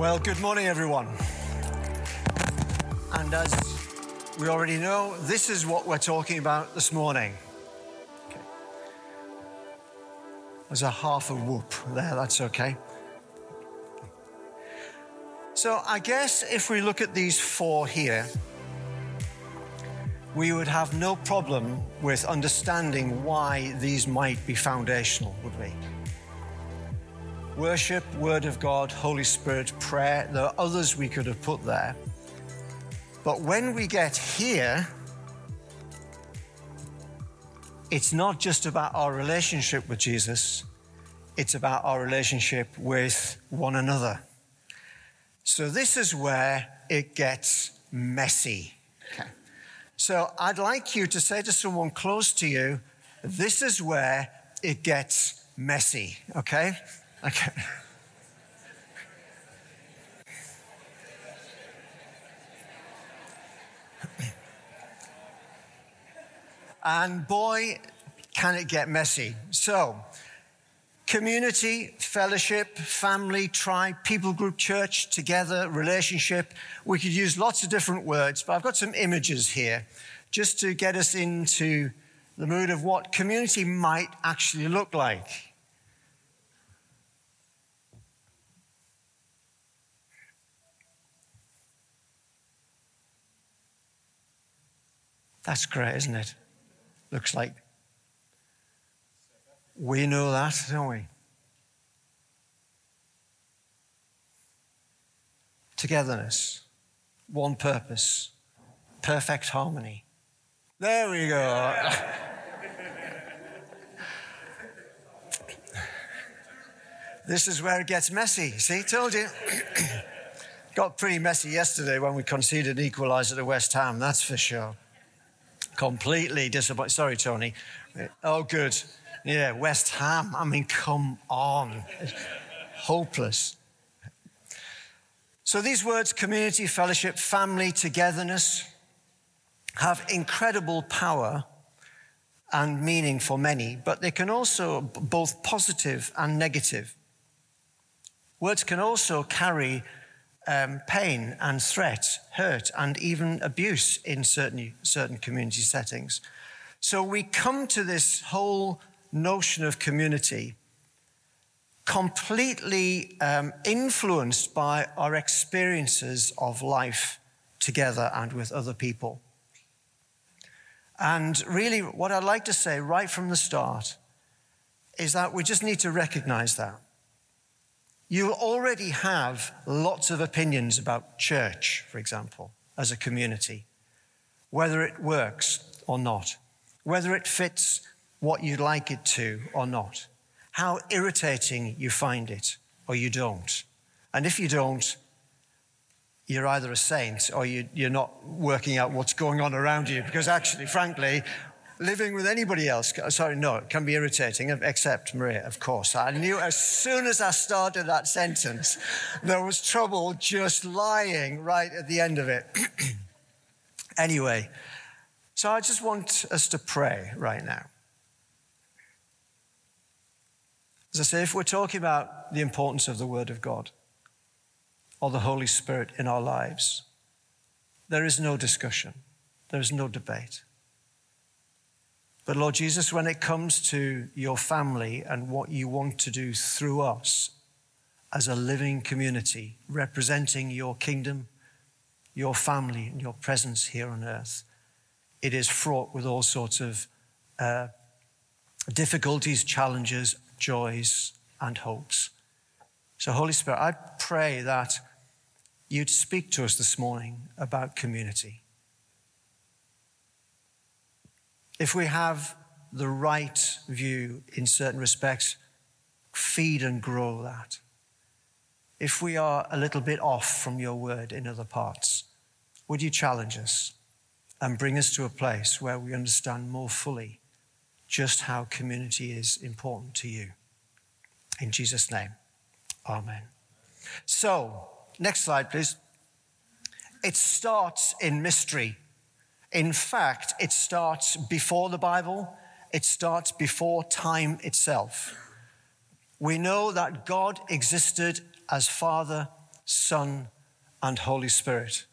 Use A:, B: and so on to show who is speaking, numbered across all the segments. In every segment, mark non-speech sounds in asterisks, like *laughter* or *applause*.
A: Well, good morning, everyone. And as we already know, this is what we're talking about this morning. Okay. There's a half a whoop there, that's okay. So, I guess if we look at these four here, we would have no problem with understanding why these might be foundational, would we? Worship, Word of God, Holy Spirit, prayer, there are others we could have put there. But when we get here, it's not just about our relationship with Jesus, it's about our relationship with one another. So, this is where it gets messy. Okay. So, I'd like you to say to someone close to you, this is where it gets messy, okay? Okay. and boy, can it get messy. So, community, fellowship, family, tribe, people group, church, together, relationship. We could use lots of different words, but I've got some images here just to get us into the mood of what community might actually look like. That's great, isn't it? Looks like we know that, don't we? Togetherness, one purpose, perfect harmony. There we go. this is where it gets messy. See, told you. *coughs* Got pretty messy yesterday when we conceded an equaliser to West Ham, that's for sure. Completely disappointed. Sorry, Tony. Oh, good. Yeah, West Ham. I mean, come on. Hopeless. So these words, community, fellowship, family, togetherness, have incredible power and meaning for many, but they can also both positive and negative. Words can also carry um, pain and threat, hurt, and even abuse in certain, certain community settings. So we come to this whole notion of community completely um, influenced by our experiences of life together and with other people. And really, what I'd like to say right from the start is that we just need to recognize that. You already have lots of opinions about church, for example, as a community, whether it works or not, whether it fits what you'd like it to or not, how irritating you find it or you don't. And if you don't, you're either a saint or you, are not working out what's going on around you. Because actually, frankly, living with anybody else, sorry, no, it can be irritating, except Maria, of course. I knew as soon as I started that sentence, there was trouble just lying right at the end of it. *clears throat* anyway, so I just want us to pray right now. As I say, if we're talking about the importance of the Word of God or the Holy Spirit in our lives, there is no discussion, there is no debate. But Lord Jesus, when it comes to your family and what you want to do through us as a living community, representing your kingdom, your family, and your presence here on earth, it is fraught with all sorts of uh, difficulties, challenges, joys, and hopes. So, Holy Spirit, I pray that you'd speak to us this morning about community. If we have the right view in certain respects, feed and grow that. If we are a little bit off from your word in other parts, would you challenge us and bring us to a place where we understand more fully just how community is important to you? In Jesus' name, amen. So, next slide, please. It starts in mystery. In fact, it starts before the Bible, it starts before time itself. We know that God existed as Father, Son, and Holy Spirit.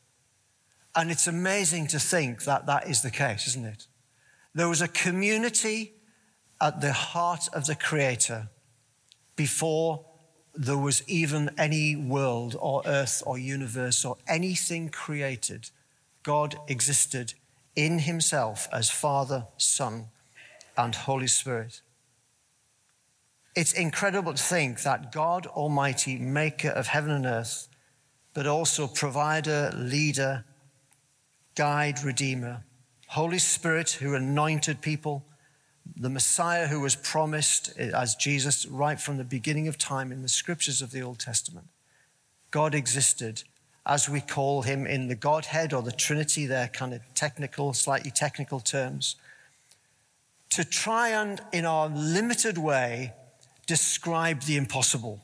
A: And it's amazing to think that that is the case, isn't it? There was a community at the heart of the Creator before there was even any world or earth or universe or anything created. God existed in Himself as Father, Son, and Holy Spirit. It's incredible to think that God Almighty, maker of heaven and earth, but also provider, leader, guide, redeemer, Holy Spirit who anointed people, the Messiah who was promised eh, as Jesus right from the beginning of time in the scriptures of the Old Testament. God existed as we call him in the Godhead or the Trinity, they're kind of technical, slightly technical terms, to try and, in our limited way, describe the impossible,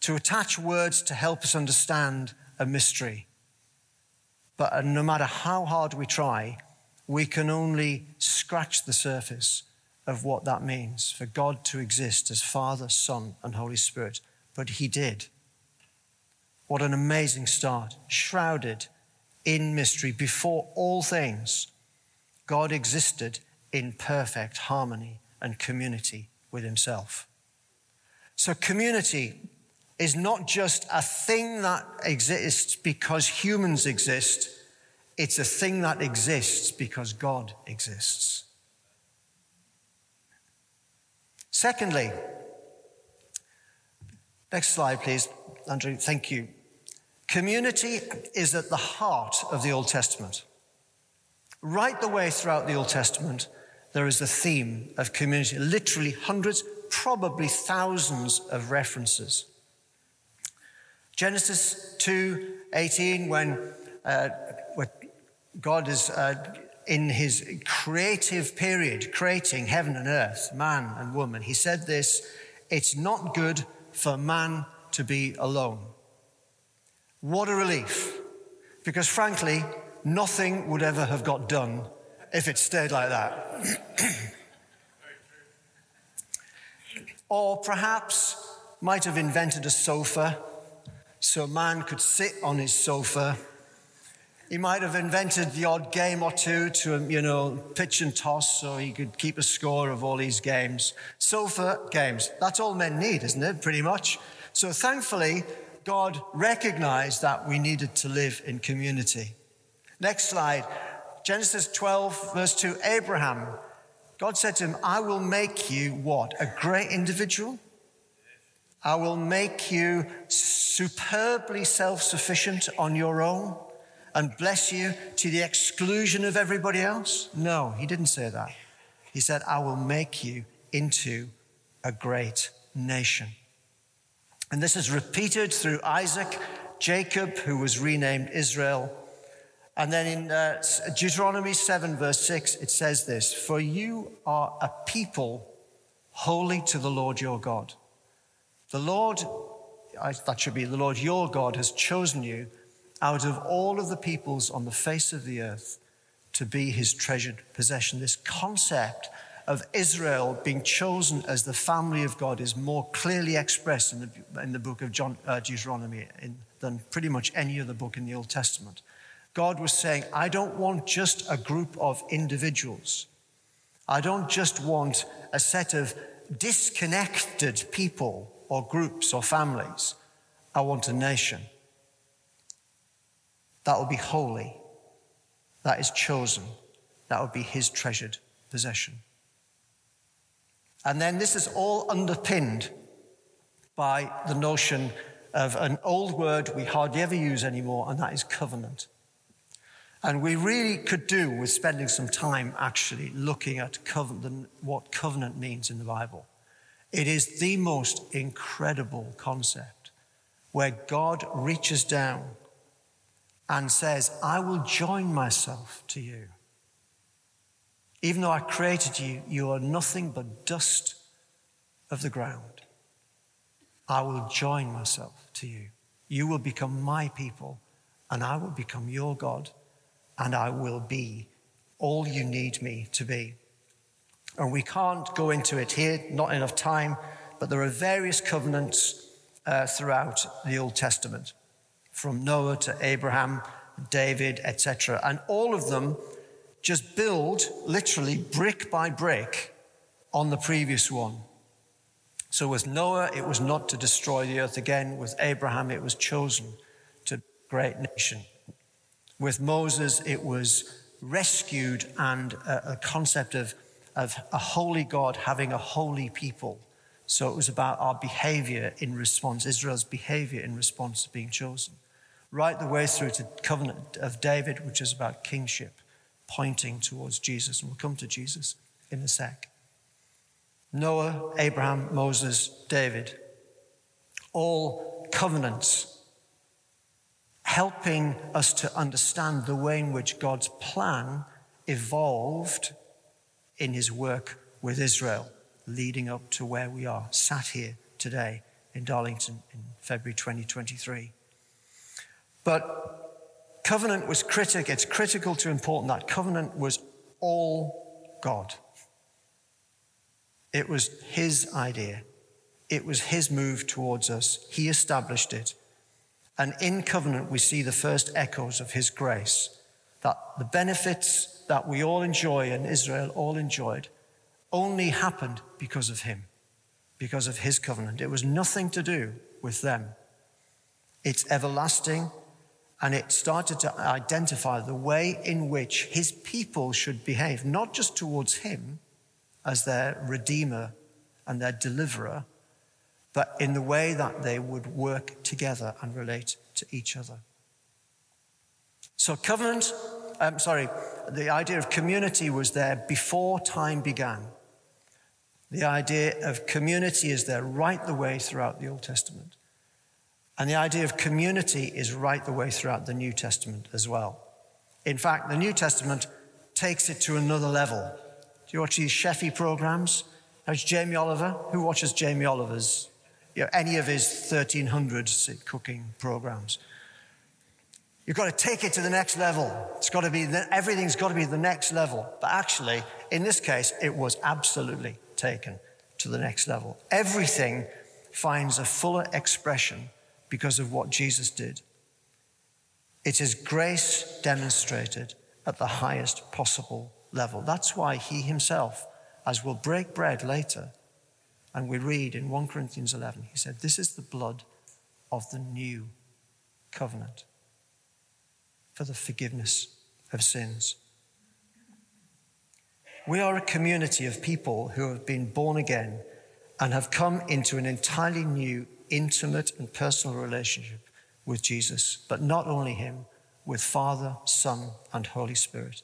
A: to attach words to help us understand a mystery. But uh, no matter how hard we try, we can only scratch the surface of what that means for God to exist as Father, Son, and Holy Spirit. But He did. What an amazing start. Shrouded in mystery before all things, God existed in perfect harmony and community with Himself. So, community is not just a thing that exists because humans exist, it's a thing that exists because God exists. Secondly, next slide, please. Andrew, thank you. Community is at the heart of the Old Testament. Right the way throughout the Old Testament, there is a theme of community, literally hundreds, probably thousands of references. Genesis 2:18, when, uh, when God is uh, in his creative period, creating heaven and earth, man and woman, he said this: "It's not good for man to be alone." What a relief. Because frankly, nothing would ever have got done if it stayed like that. or perhaps might have invented a sofa so a man could sit on his sofa. He might have invented the odd game or two to, um, you know, pitch and toss so he could keep a score of all these games. Sofa games. That's all men need, isn't it? Pretty much. So thankfully, God recognized that we needed to live in community. Next slide. Genesis 12, verse 2 Abraham, God said to him, I will make you what? A great individual? I will make you superbly self sufficient on your own and bless you to the exclusion of everybody else? No, he didn't say that. He said, I will make you into a great nation. And this is repeated through Isaac, Jacob, who was renamed Israel. And then in uh, Deuteronomy 7, verse 6, it says this For you are a people holy to the Lord your God. The Lord, that should be the Lord your God, has chosen you out of all of the peoples on the face of the earth to be his treasured possession. This concept of Israel being chosen as the family of God is more clearly expressed in the, in the book of John, uh, Deuteronomy in, than pretty much any other book in the Old Testament. God was saying, I don't want just a group of individuals. I don't just want a set of disconnected people or groups or families. I want a nation. That will be holy. That is chosen. That will be his treasured possession. And then this is all underpinned by the notion of an old word we hardly ever use anymore, and that is covenant. And we really could do with spending some time actually looking at covenant, what covenant means in the Bible. It is the most incredible concept where God reaches down and says, I will join myself to you. Even though I created you, you are nothing but dust of the ground. I will join myself to you. You will become my people, and I will become your God, and I will be all you need me to be. And we can't go into it here, not enough time, but there are various covenants uh, throughout the Old Testament, from Noah to Abraham, David, etc. And all of them just build literally brick by brick on the previous one. So with Noah, it was not to destroy the earth again. With Abraham, it was chosen to great nation. With Moses, it was rescued and a, a concept of, of a holy God having a holy people. So it was about our behavior in response, Israel's behavior in response to being chosen. Right the way through to covenant of David, which is about kingship, pointing towards Jesus. And we'll come to Jesus in a sec. Noah, Abraham, Moses, David, all covenants, helping us to understand the way in which God's plan evolved in his work with Israel, leading up to where we are, sat here today in Darlington in February 2023. But covenant was critical, it's critical to important that covenant was all God. It was his idea. It was his move towards us. He established it. And in covenant, we see the first echoes of his grace that the benefits that we all enjoy and Israel all enjoyed only happened because of him, because of his covenant. It was nothing to do with them. It's everlasting, and it started to identify the way in which his people should behave, not just towards him, as their redeemer and their deliverer, but in the way that they would work together and relate to each other. So, covenant, I'm sorry, the idea of community was there before time began. The idea of community is there right the way throughout the Old Testament. And the idea of community is right the way throughout the New Testament as well. In fact, the New Testament takes it to another level. Do you watch these chefy programs? There's Jamie Oliver. Who watches Jamie Oliver's, you know, any of his 1300 cooking programs? You've got to take it to the next level. It's got to be, everything's got to be the next level. But actually, in this case, it was absolutely taken to the next level. Everything finds a fuller expression because of what Jesus did. It is grace demonstrated at the highest possible level. That's why he himself, as we'll break bread later, and we read in 1 Corinthians 11, he said, This is the blood of the new covenant for the forgiveness of sins. We are a community of people who have been born again and have come into an entirely new, intimate, and personal relationship with Jesus, but not only Him, with Father, Son, and Holy Spirit.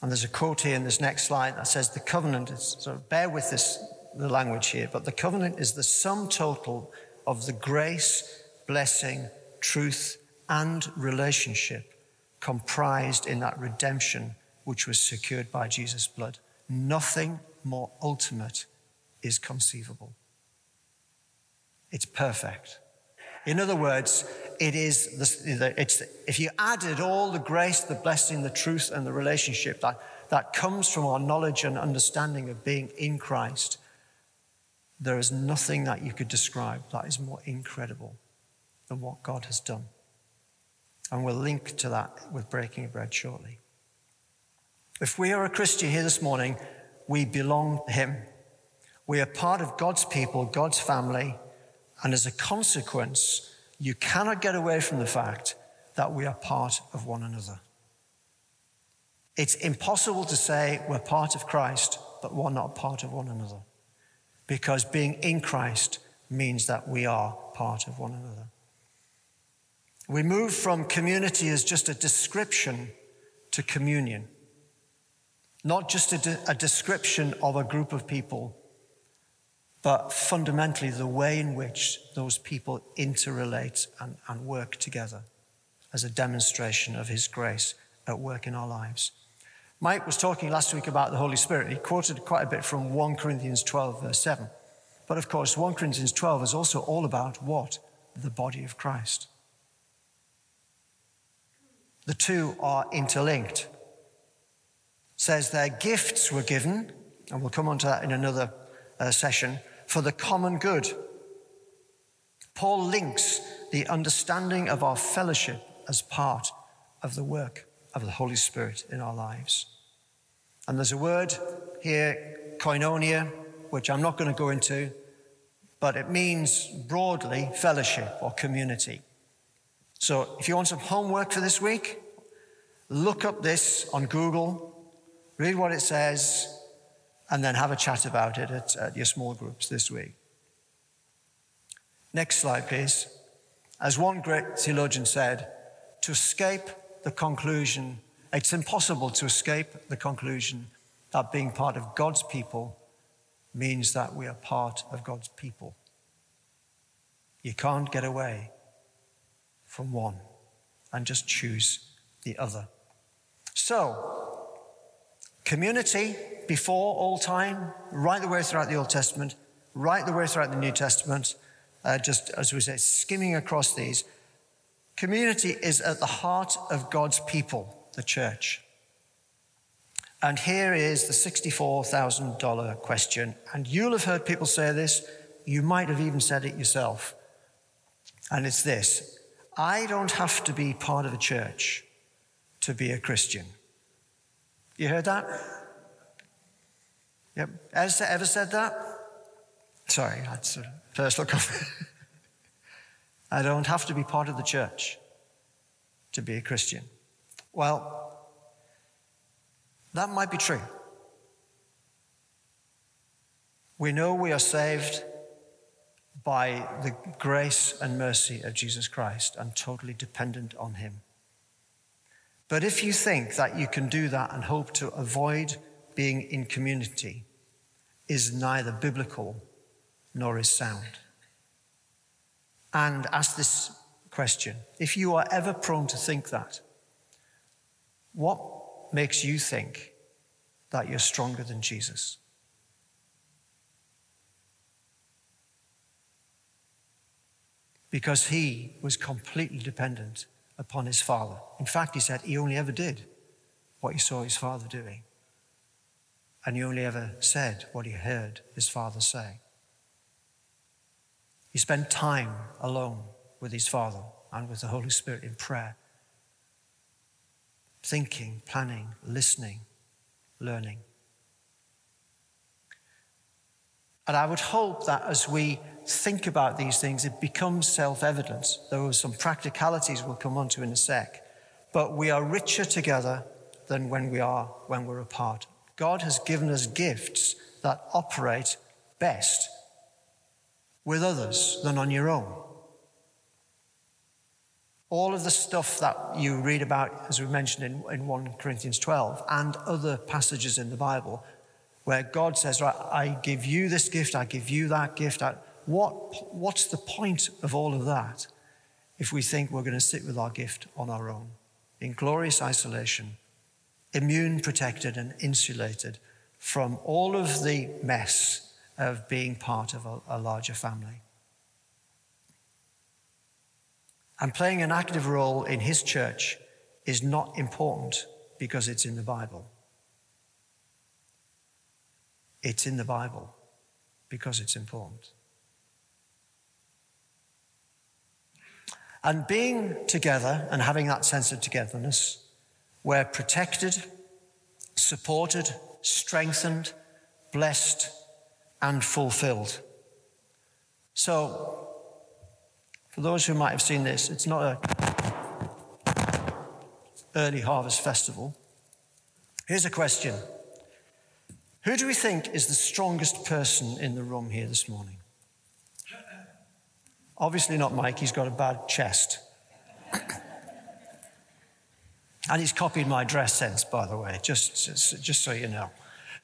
A: And there's a quote here in this next slide that says the covenant is, so bear with this, the language here, but the covenant is the sum total of the grace, blessing, truth, and relationship comprised in that redemption which was secured by Jesus' blood. Nothing more ultimate is conceivable. It's perfect. In other words, it is the, it's, if you added all the grace, the blessing, the truth, and the relationship that, that comes from our knowledge and understanding of being in Christ, there is nothing that you could describe that is more incredible than what God has done. And we'll link to that with breaking bread shortly. If we are a Christian here this morning, we belong to Him. We are part of God's people, God's family, and as a consequence, you cannot get away from the fact that we are part of one another. It's impossible to say we're part of Christ, but we're not part of one another. Because being in Christ means that we are part of one another. We move from community as just a description to communion, not just a, de- a description of a group of people but fundamentally the way in which those people interrelate and, and work together as a demonstration of His grace at work in our lives. Mike was talking last week about the Holy Spirit. He quoted quite a bit from 1 Corinthians 12, verse 7. But of course, 1 Corinthians 12 is also all about what? The body of Christ. The two are interlinked. It says their gifts were given, and we'll come on to that in another uh, session, for the common good. Paul links the understanding of our fellowship as part of the work of the Holy Spirit in our lives. And there's a word here, koinonia, which I'm not going to go into, but it means broadly fellowship or community. So if you want some homework for this week, look up this on Google, read what it says, and then have a chat about it at, at your small groups this week. Next slide, please. As one great theologian said, to escape the conclusion, it's impossible to escape the conclusion that being part of God's people means that we are part of God's people. You can't get away from one and just choose the other. So, community before all time, right the way throughout the Old Testament, right the way throughout the New Testament, uh, just as we say, skimming across these. Community is at the heart of God's people, the church. And here is the $64,000 question. And you'll have heard people say this. You might have even said it yourself. And it's this I don't have to be part of a church to be a Christian. You heard that? Yep. Has ever said that? Sorry, that's a personal comment. *laughs* I don't have to be part of the church to be a Christian. Well, that might be true. We know we are saved by the grace and mercy of Jesus Christ and totally dependent on Him. But if you think that you can do that and hope to avoid being in community, is neither biblical nor is sound. And ask this question if you are ever prone to think that, what makes you think that you're stronger than Jesus? Because he was completely dependent upon his Father. In fact, he said he only ever did what he saw his Father doing. And he only ever said what he heard his Father say. He spent time alone with his Father and with the Holy Spirit in prayer, thinking, planning, listening, learning. And I would hope that as we think about these things, it becomes self evident. There are some practicalities we'll come on to in a sec. But we are richer together than when we are when we're apart. God has given us gifts that operate best with others than on your own. All of the stuff that you read about, as we mentioned in, in 1 Corinthians 12, and other passages in the Bible, where God says, Right, I give you this gift, I give you that gift. I, what, what's the point of all of that if we think we're going to sit with our gift on our own in glorious isolation, immune, protected, and insulated from all of the mess of being part of a, a larger family. And playing an active role in his church is not important because it's in the Bible. It's in the Bible because it's important. And being together and having that sense of togetherness, we're protected, supported, strengthened, blessed, and fulfilled. So, for those who might have seen this, it's not a early harvest festival. Here's a question. Who do we think is the strongest person in the room here this morning? Obviously not Mike, he's got a bad chest. *coughs* and he's copied my dress sense, by the way, just, just, so you know.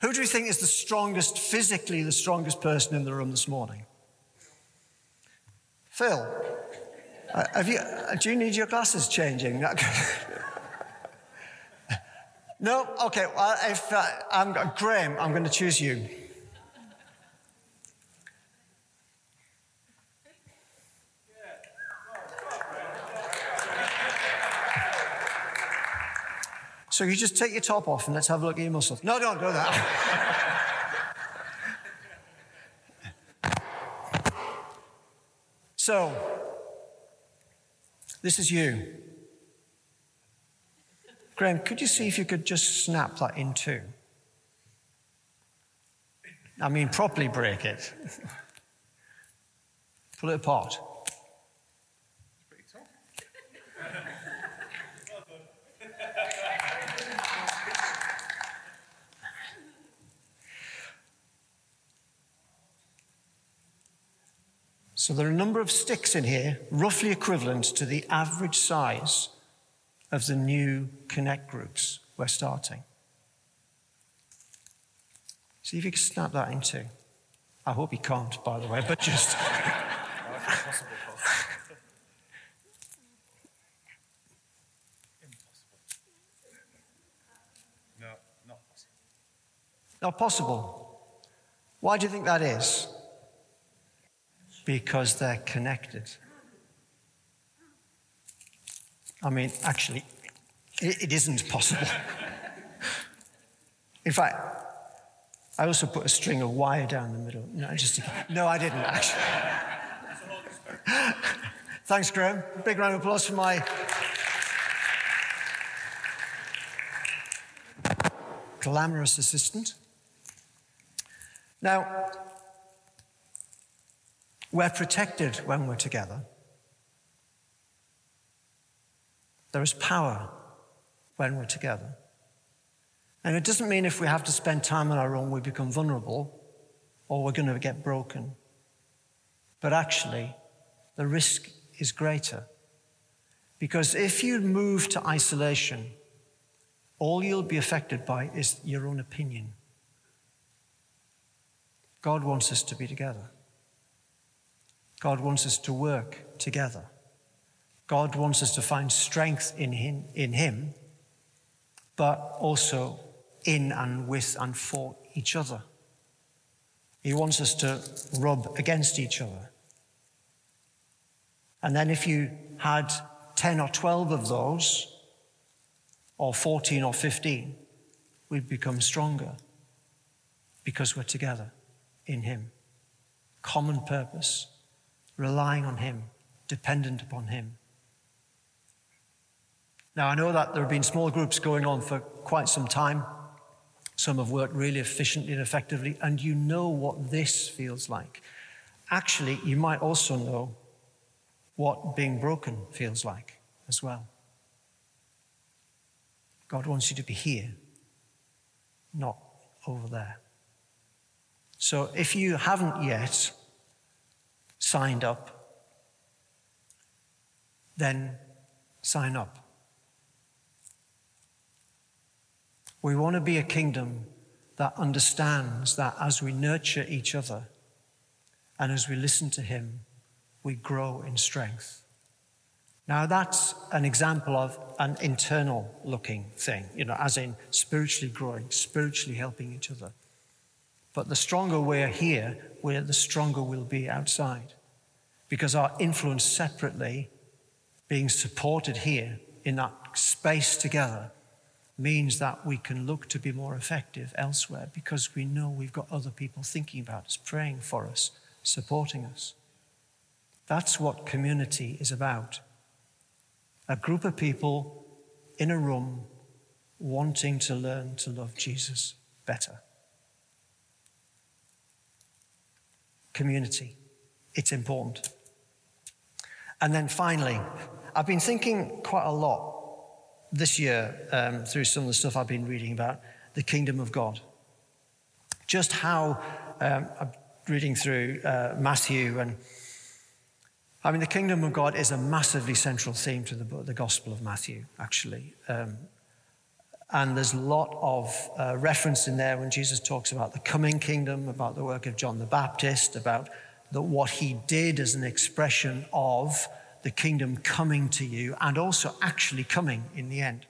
A: Who do you think is the strongest, physically the strongest person in the room this morning? Phil. Uh, you, uh, do you need your glasses changing? *laughs* no? Okay, well, if uh, I'm Graham, I'm going to choose you. So you just take your top off and let's have a look at your muscles. No, don't do that. *laughs* So, this is you. Graham, could you see if you could just snap that in two? I mean, properly break it. *laughs* Pull it apart. So there are a number of sticks in here, roughly equivalent to the average size of the new Connect groups we're starting. See if you can snap that in two. I hope you can't, by the way, but just. *laughs*
B: No, not possible.
A: Not possible. Why do you think that is? because they're connected. I mean, actually, it, it isn't possible. In fact, I also put a string of wire down the middle. No, just no, I didn't actually. Thanks, Graham. Big round of applause for my glamorous assistant. Now, we're protected when we're together. There is power when we're together. And it doesn't mean if we have to spend time on our own, we become vulnerable or we're going to get broken. But actually, the risk is greater. Because if you move to isolation, all you'll be affected by is your own opinion. God wants us to be together. God wants us to work together. God wants us to find strength in him, in him, but also in and with and for each other. He wants us to rub against each other. And then if you had 10 or 12 of those, or 14 or 15, we'd become stronger because we're together in Him. Common purpose relying on Him, dependent upon Him. Now, I know that there have been small groups going on for quite some time. Some have worked really efficiently and effectively, and you know what this feels like. Actually, you might also know what being broken feels like as well. God wants you to be here, not over there. So if you haven't yet signed up, then sign up. We want to be a kingdom that understands that as we nurture each other and as we listen to Him, we grow in strength. Now, that's an example of an internal looking thing, you know, as in spiritually growing, spiritually helping each other. But the stronger we're here, we're, the stronger we'll be outside because our influence separately, being supported here in that space together, means that we can look to be more effective elsewhere because we know we've got other people thinking about us, praying for us, supporting us. That's what community is about. A group of people in a room wanting to learn to love Jesus better. Community. It's important. And then finally, I've been thinking quite a lot this year um, through some of the stuff I've been reading about the kingdom of God. Just how um, I'm reading through uh, Matthew, and I mean, the kingdom of God is a massively central theme to the, the Gospel of Matthew, actually. Um, and there's a lot of uh, reference in there when Jesus talks about the coming kingdom, about the work of John the Baptist, about that what he did as an expression of the kingdom coming to you and also actually coming in the end.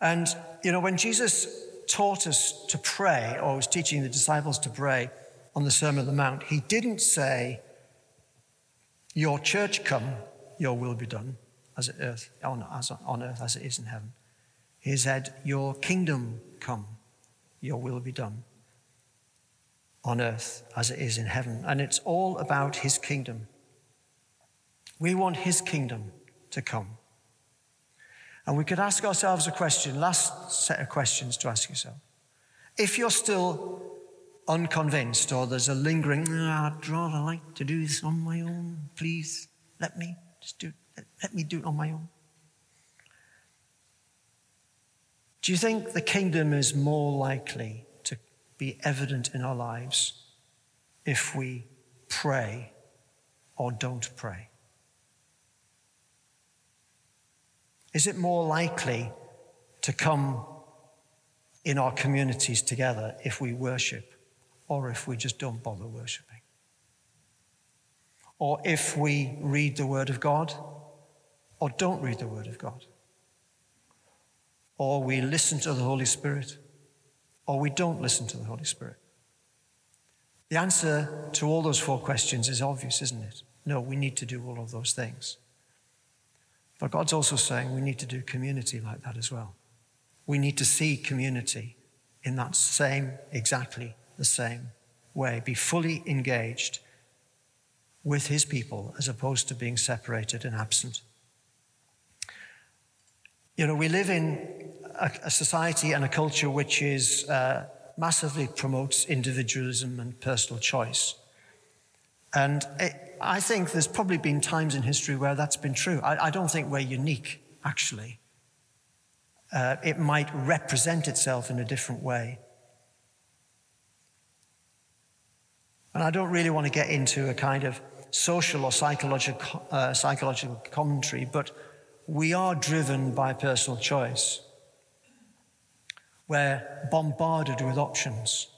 A: And, you know, when Jesus taught us to pray, or was teaching the disciples to pray on the Sermon on the Mount, he didn't say, Your church come, your will be done, as, earth, on, as on earth as it is in heaven. He said, Your kingdom come, your will be done on earth as it is in heaven. And it's all about his kingdom. We want his kingdom to come. And we could ask ourselves a question, last set of questions to ask yourself. If you're still unconvinced or there's a lingering, oh, I'd rather like to do this on my own, please let me just do let, let me do it on my own. Do you think the kingdom is more likely to be evident in our lives if we pray or don't pray? Is it more likely to come in our communities together if we worship or if we just don't bother worshiping? Or if we read the Word of God or don't read the Word of God? Or we listen to the Holy Spirit or we don't listen to the Holy Spirit? The answer to all those four questions is obvious, isn't it? No, we need to do all of those things. But God's also saying we need to do community like that as well. We need to see community in that same, exactly the same way, be fully engaged with his people as opposed to being separated and absent. You know, we live in a, a society and a culture which is uh, massively promotes individualism and personal choice. And it, I think there's probably been times in history where that's been true. I, I don't think we're unique, actually. Uh, it might represent itself in a different way. And I don't really want to get into a kind of social or psychological, uh, psychological commentary, but we are driven by personal choice. We're bombarded with options.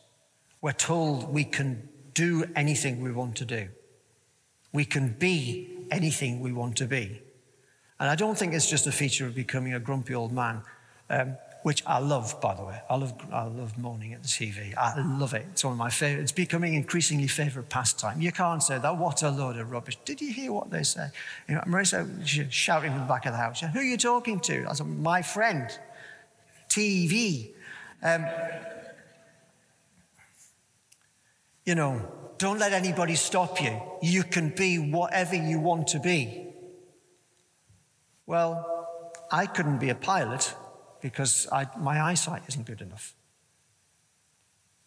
A: We're told we can do anything we want to do. We can be anything we want to be. And I don't think it's just a feature of becoming a grumpy old man, um, which I love, by the way. I love, I love moaning at the TV. I love it. It's one of my favorite. It's becoming increasingly favorite pastime. You can't say that. What a load of rubbish. Did you hear what they say? You know, Marissa shouting from the back of the house. Who are you talking to? I said, my friend. TV. Um, you know, don't let anybody stop you. You can be whatever you want to be. Well, I couldn't be a pilot because I, my eyesight isn't good enough.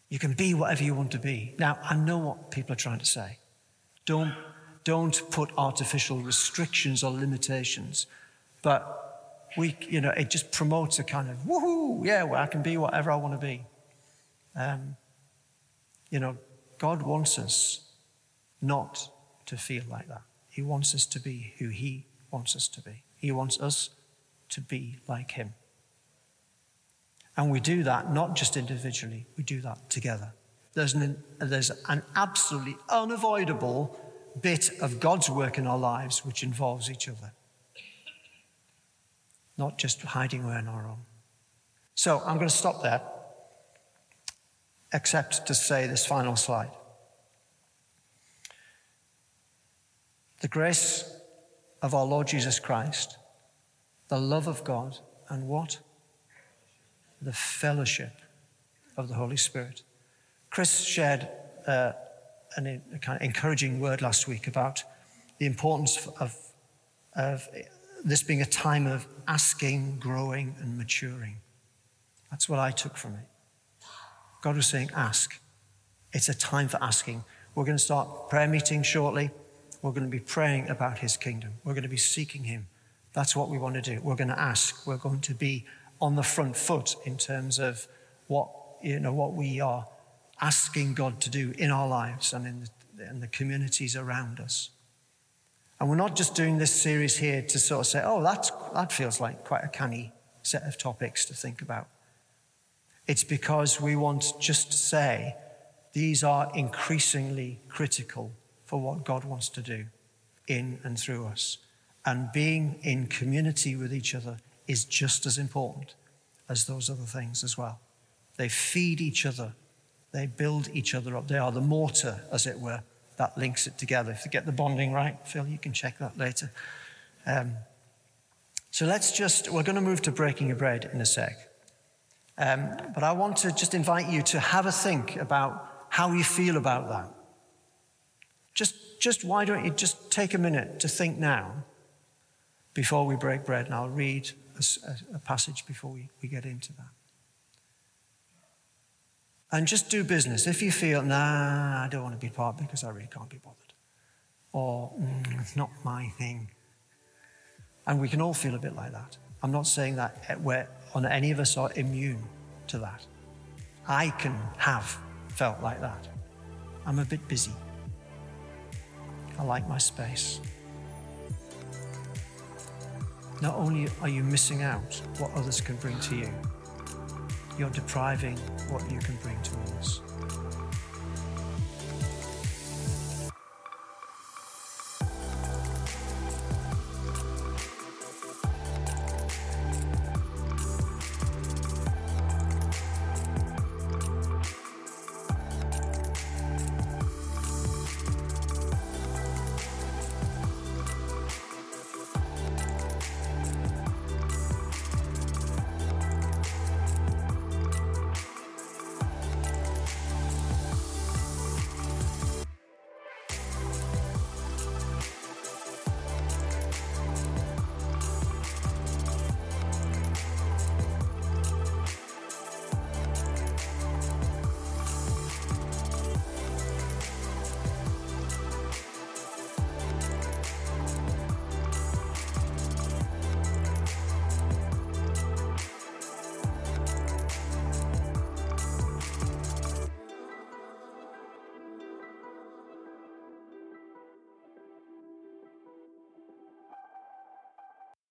A: You can be whatever you want to be. Now, I know what people are trying to say. Don't, don't put artificial restrictions or limitations. But we, you know, it just promotes a kind of woohoo, yeah, well, I can be whatever I want to be. Um, you know, God wants us not to feel like that. He wants us to be who He wants us to be. He wants us to be like Him. And we do that not just individually, we do that together. There's an, there's an absolutely unavoidable bit of God's work in our lives which involves each other, not just hiding away on our own. So I'm going to stop there except to say this final slide. The grace of our Lord Jesus Christ, the love of God, and what? The fellowship of the Holy Spirit. Chris shared uh, an, a kind of encouraging word last week about the importance of, of this being a time of asking, growing, and maturing. That's what I took from it. God was saying, ask. It's a time for asking. We're going to start prayer meeting shortly. We're going to be praying about his kingdom. We're going to be seeking him. That's what we want to do. We're going to ask. We're going to be on the front foot in terms of what, you know, what we are asking God to do in our lives and in the, in the communities around us. And we're not just doing this series here to sort of say, oh, that's, that feels like quite a canny set of topics to think about. It's because we want just to say these are increasingly critical for what God wants to do in and through us. And being in community with each other is just as important as those other things as well. They feed each other, they build each other up. They are the mortar, as it were, that links it together. If you get the bonding right, Phil, you can check that later. Um, so let's just, we're going to move to breaking of bread in a sec. Um, but I want to just invite you to have a think about how you feel about that. Just just why don't you just take a minute to think now before we break bread, and I'll read a, a passage before we, we get into that. And just do business. If you feel, nah, I don't want to be part because I really can't be bothered, or mm, it's not my thing. And we can all feel a bit like that. I'm not saying that we're, on any of us are immune to that. I can have felt like that. I'm a bit busy. I like my space. Not only are you missing out what others can bring to you, you're depriving what you can bring to others.